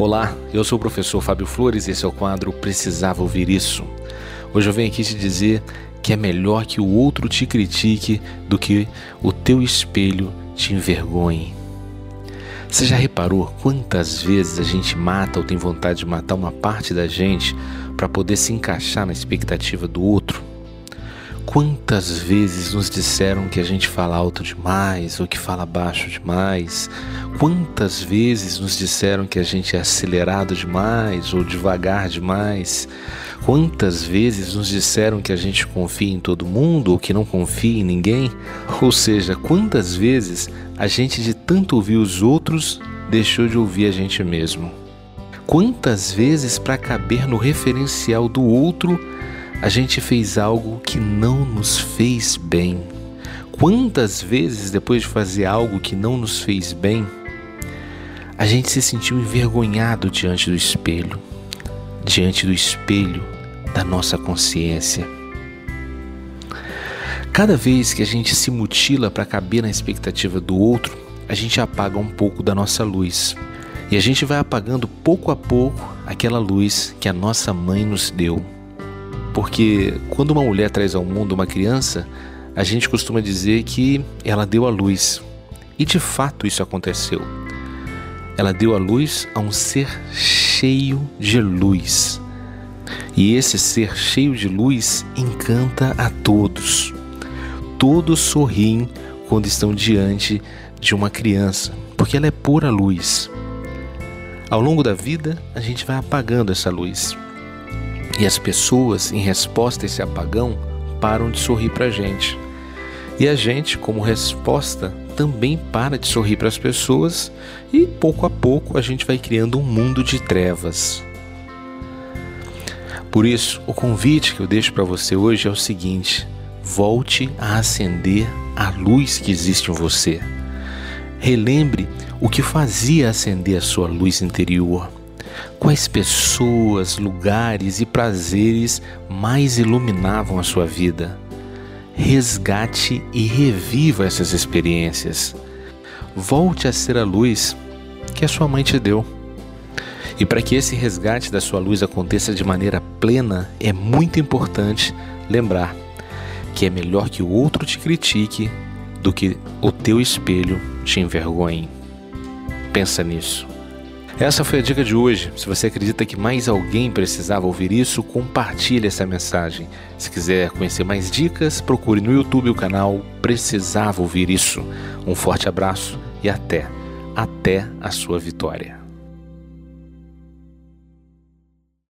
Olá, eu sou o professor Fábio Flores e esse é o quadro Precisava Ouvir Isso. Hoje eu venho aqui te dizer que é melhor que o outro te critique do que o teu espelho te envergonhe. Você já reparou quantas vezes a gente mata ou tem vontade de matar uma parte da gente para poder se encaixar na expectativa do outro? Quantas vezes nos disseram que a gente fala alto demais ou que fala baixo demais? Quantas vezes nos disseram que a gente é acelerado demais ou devagar demais? Quantas vezes nos disseram que a gente confia em todo mundo ou que não confia em ninguém? Ou seja, quantas vezes a gente, de tanto ouvir os outros, deixou de ouvir a gente mesmo? Quantas vezes, para caber no referencial do outro, a gente fez algo que não nos fez bem. Quantas vezes, depois de fazer algo que não nos fez bem, a gente se sentiu envergonhado diante do espelho, diante do espelho da nossa consciência. Cada vez que a gente se mutila para caber na expectativa do outro, a gente apaga um pouco da nossa luz. E a gente vai apagando pouco a pouco aquela luz que a nossa mãe nos deu. Porque quando uma mulher traz ao mundo uma criança, a gente costuma dizer que ela deu a luz. E de fato isso aconteceu. Ela deu a luz a um ser cheio de luz. E esse ser cheio de luz encanta a todos. Todos sorriem quando estão diante de uma criança, porque ela é pura luz. Ao longo da vida, a gente vai apagando essa luz. E as pessoas, em resposta a esse apagão, param de sorrir para a gente. E a gente, como resposta, também para de sorrir para as pessoas e pouco a pouco a gente vai criando um mundo de trevas. Por isso, o convite que eu deixo para você hoje é o seguinte: volte a acender a luz que existe em você. Relembre o que fazia acender a sua luz interior. Quais pessoas, lugares e prazeres mais iluminavam a sua vida? Resgate e reviva essas experiências. Volte a ser a luz que a sua mãe te deu. E para que esse resgate da sua luz aconteça de maneira plena, é muito importante lembrar que é melhor que o outro te critique do que o teu espelho te envergonhe. Pensa nisso. Essa foi a dica de hoje. Se você acredita que mais alguém precisava ouvir isso, compartilhe essa mensagem. Se quiser conhecer mais dicas, procure no YouTube o canal Precisava Ouvir Isso. Um forte abraço e até, até a sua vitória.